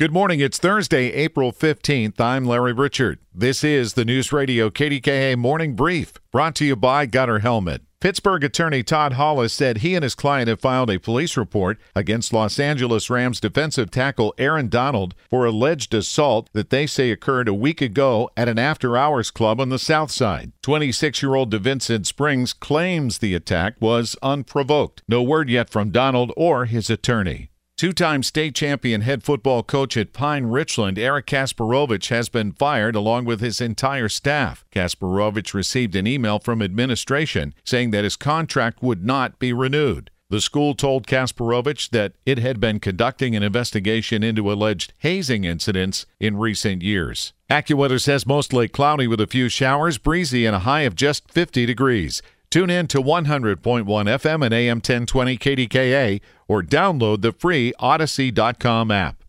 Good morning. It's Thursday, April 15th. I'm Larry Richert. This is the News Radio KDKA Morning Brief, brought to you by Gutter Helmet. Pittsburgh attorney Todd Hollis said he and his client have filed a police report against Los Angeles Rams defensive tackle Aaron Donald for alleged assault that they say occurred a week ago at an after hours club on the south side. 26 year old DeVincent Spriggs claims the attack was unprovoked. No word yet from Donald or his attorney. Two time state champion head football coach at Pine Richland, Eric Kasperowicz, has been fired along with his entire staff. Kasperowicz received an email from administration saying that his contract would not be renewed. The school told Kasperowicz that it had been conducting an investigation into alleged hazing incidents in recent years. AccuWeather says mostly cloudy with a few showers, breezy, and a high of just 50 degrees. Tune in to 100.1 FM and AM 1020 KDKA or download the free Audacy.com app.